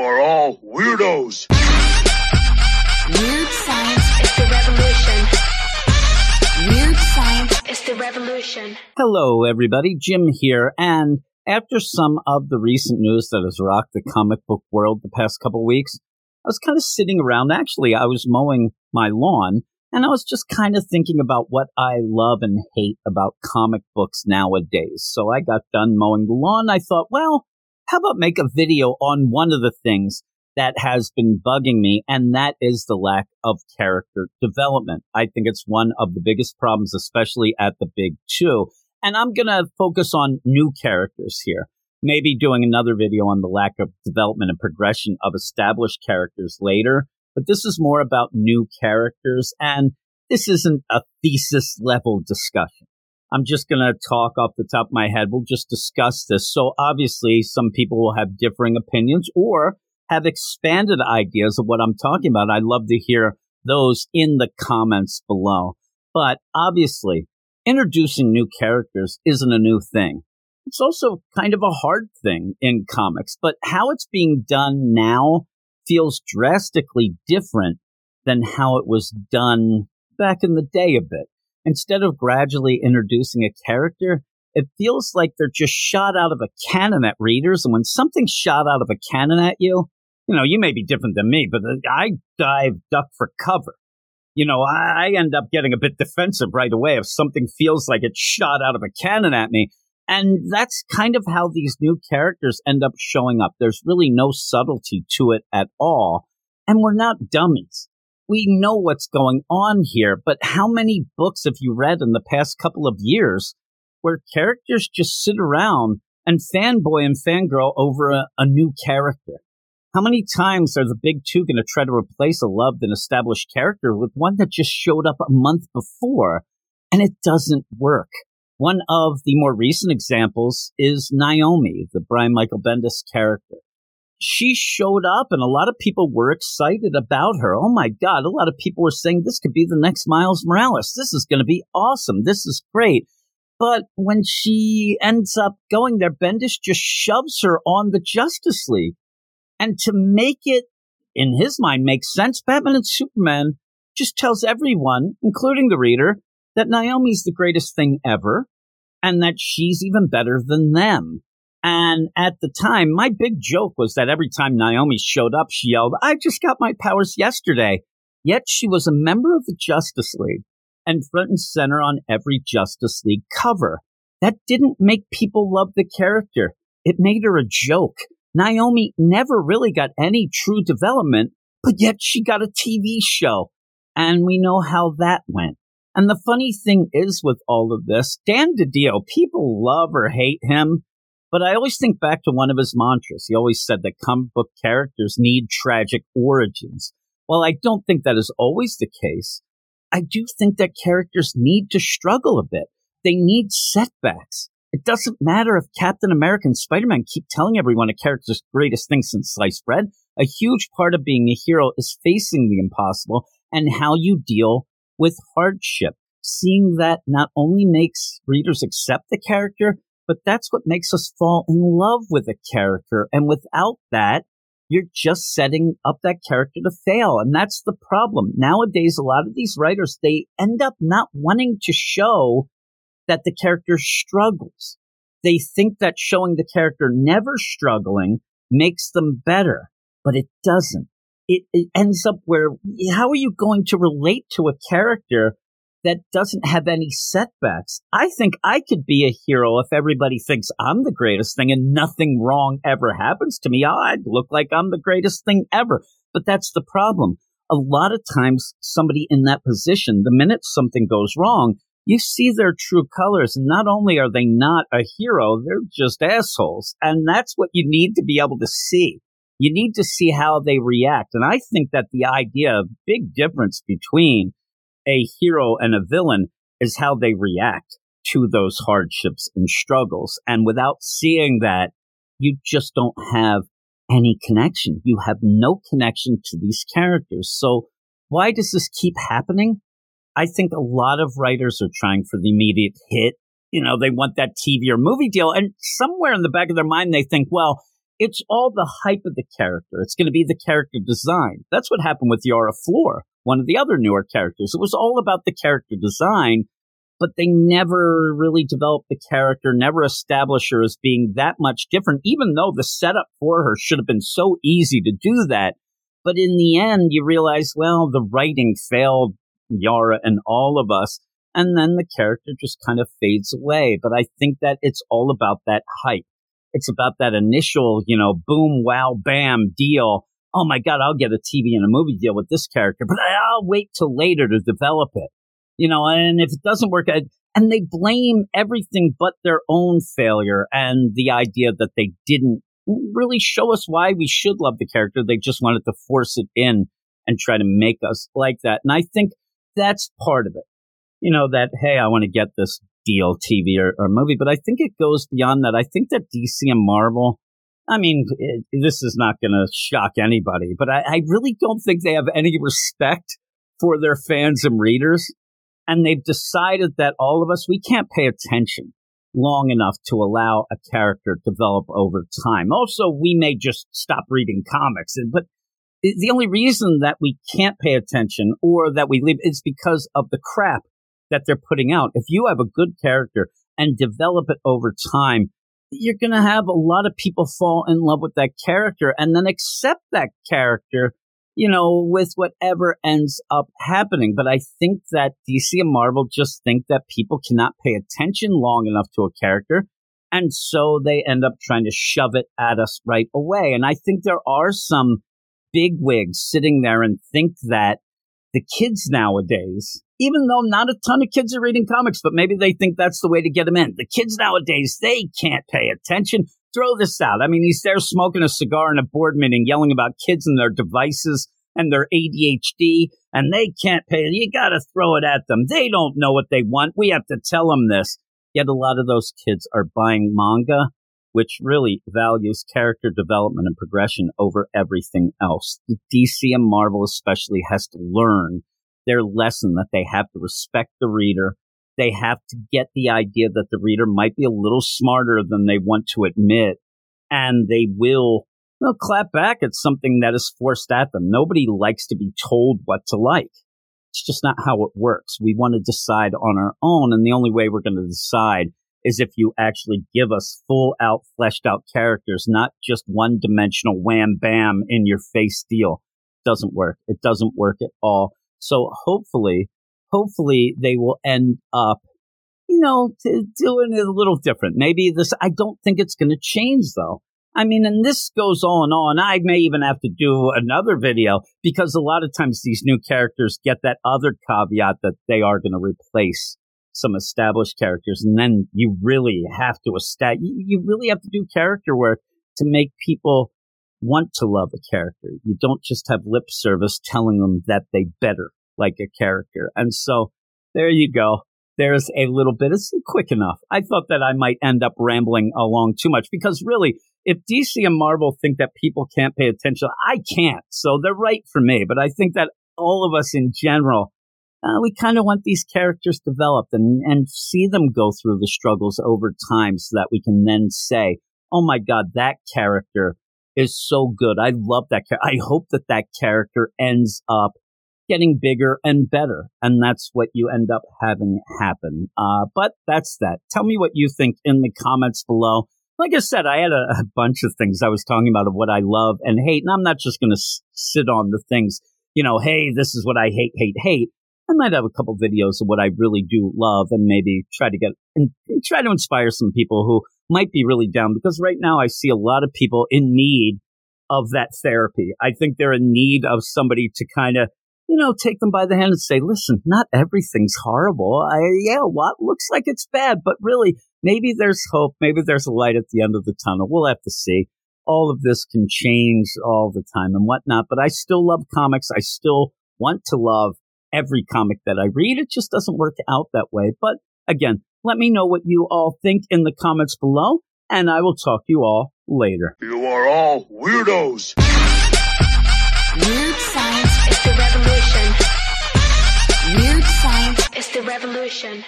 are all weirdos. Weird science is the revolution. Weird science is the revolution. Hello, everybody. Jim here. And after some of the recent news that has rocked the comic book world the past couple weeks, I was kind of sitting around. Actually, I was mowing my lawn and I was just kind of thinking about what I love and hate about comic books nowadays. So I got done mowing the lawn. I thought, well, how about make a video on one of the things that has been bugging me, and that is the lack of character development. I think it's one of the biggest problems, especially at the big two. And I'm going to focus on new characters here. Maybe doing another video on the lack of development and progression of established characters later. But this is more about new characters, and this isn't a thesis level discussion. I'm just going to talk off the top of my head. We'll just discuss this. So obviously, some people will have differing opinions or have expanded ideas of what I'm talking about. I'd love to hear those in the comments below. But obviously, introducing new characters isn't a new thing. It's also kind of a hard thing in comics, but how it's being done now feels drastically different than how it was done back in the day a bit. Instead of gradually introducing a character, it feels like they're just shot out of a cannon at readers. And when something's shot out of a cannon at you, you know, you may be different than me, but uh, I dive duck for cover. You know, I, I end up getting a bit defensive right away if something feels like it's shot out of a cannon at me. And that's kind of how these new characters end up showing up. There's really no subtlety to it at all. And we're not dummies. We know what's going on here, but how many books have you read in the past couple of years where characters just sit around and fanboy and fangirl over a, a new character? How many times are the big two going to try to replace a loved and established character with one that just showed up a month before? And it doesn't work. One of the more recent examples is Naomi, the Brian Michael Bendis character. She showed up and a lot of people were excited about her. Oh my God. A lot of people were saying this could be the next Miles Morales. This is going to be awesome. This is great. But when she ends up going there, Bendis just shoves her on the Justice League. And to make it, in his mind, make sense, Batman and Superman just tells everyone, including the reader, that Naomi's the greatest thing ever and that she's even better than them. And at the time, my big joke was that every time Naomi showed up, she yelled, I just got my powers yesterday. Yet she was a member of the Justice League and front and center on every Justice League cover. That didn't make people love the character. It made her a joke. Naomi never really got any true development, but yet she got a TV show. And we know how that went. And the funny thing is with all of this, Dan DiDio, people love or hate him, but I always think back to one of his mantras. He always said that comic book characters need tragic origins. While I don't think that is always the case, I do think that characters need to struggle a bit. They need setbacks. It doesn't matter if Captain America and Spider Man keep telling everyone a character's greatest thing since sliced bread. A huge part of being a hero is facing the impossible and how you deal with hardship. Seeing that not only makes readers accept the character, but that's what makes us fall in love with a character. And without that, you're just setting up that character to fail. And that's the problem. Nowadays, a lot of these writers, they end up not wanting to show that the character struggles. They think that showing the character never struggling makes them better, but it doesn't it, it ends up where how are you going to relate to a character that doesn't have any setbacks. I think I could be a hero if everybody thinks I'm the greatest thing and nothing wrong ever happens to me. I'd look like I'm the greatest thing ever. But that's the problem. A lot of times, somebody in that position, the minute something goes wrong, you see their true colors. And not only are they not a hero, they're just assholes. And that's what you need to be able to see you need to see how they react. And I think that the idea of big difference between a hero and a villain is how they react to those hardships and struggles. And without seeing that, you just don't have any connection. You have no connection to these characters. So why does this keep happening? I think a lot of writers are trying for the immediate hit. You know, they want that TV or movie deal. And somewhere in the back of their mind, they think, well, it's all the hype of the character. It's going to be the character design. That's what happened with Yara Flor, one of the other newer characters. It was all about the character design, but they never really developed the character, never established her as being that much different, even though the setup for her should have been so easy to do that. But in the end, you realize, well, the writing failed Yara and all of us. And then the character just kind of fades away. But I think that it's all about that hype. It's about that initial, you know, boom, wow, bam deal. Oh my God, I'll get a TV and a movie deal with this character, but I'll wait till later to develop it. You know, and if it doesn't work, and they blame everything but their own failure and the idea that they didn't really show us why we should love the character. They just wanted to force it in and try to make us like that. And I think that's part of it. You know, that, hey, I want to get this deal, TV or, or movie. But I think it goes beyond that. I think that DC and Marvel, I mean, it, this is not going to shock anybody, but I, I really don't think they have any respect for their fans and readers. And they've decided that all of us, we can't pay attention long enough to allow a character develop over time. Also, we may just stop reading comics, but the only reason that we can't pay attention or that we leave is because of the crap that they're putting out. If you have a good character and develop it over time, you're going to have a lot of people fall in love with that character and then accept that character, you know, with whatever ends up happening. But I think that DC and Marvel just think that people cannot pay attention long enough to a character. And so they end up trying to shove it at us right away. And I think there are some big wigs sitting there and think that the kids nowadays, even though not a ton of kids are reading comics, but maybe they think that's the way to get them in. The kids nowadays, they can't pay attention. Throw this out. I mean, he's there smoking a cigar in a board meeting, yelling about kids and their devices and their ADHD, and they can't pay. You got to throw it at them. They don't know what they want. We have to tell them this. Yet a lot of those kids are buying manga which really values character development and progression over everything else. The DC and Marvel especially has to learn their lesson that they have to respect the reader. They have to get the idea that the reader might be a little smarter than they want to admit, and they will they'll clap back at something that is forced at them. Nobody likes to be told what to like. It's just not how it works. We want to decide on our own, and the only way we're going to decide is if you actually give us full out, fleshed out characters, not just one dimensional wham bam in your face deal. Doesn't work. It doesn't work at all. So hopefully, hopefully they will end up, you know, doing it a little different. Maybe this, I don't think it's going to change though. I mean, and this goes on and on. I may even have to do another video because a lot of times these new characters get that other caveat that they are going to replace some established characters, and then you really have to establish. You really have to do character work to make people want to love a character. You don't just have lip service telling them that they better like a character. And so there you go. There's a little bit. It's quick enough. I thought that I might end up rambling along too much because really, if DC and Marvel think that people can't pay attention, I can't. So they're right for me. But I think that all of us in general uh, we kind of want these characters developed and, and see them go through the struggles over time so that we can then say, oh my God, that character is so good. I love that. character. I hope that that character ends up getting bigger and better. And that's what you end up having happen. Uh, but that's that. Tell me what you think in the comments below. Like I said, I had a, a bunch of things I was talking about of what I love and hate. And I'm not just going to s- sit on the things, you know, hey, this is what I hate, hate, hate. I might have a couple videos of what I really do love and maybe try to get and try to inspire some people who might be really down because right now I see a lot of people in need of that therapy. I think they're in need of somebody to kind of, you know, take them by the hand and say, listen, not everything's horrible. I, yeah, what looks like it's bad, but really maybe there's hope. Maybe there's a light at the end of the tunnel. We'll have to see. All of this can change all the time and whatnot, but I still love comics. I still want to love every comic that I read. It just doesn't work out that way. But again, let me know what you all think in the comments below, and I will talk to you all later. You are all weirdos. Weird science is the revolution. Weird science is the revolution.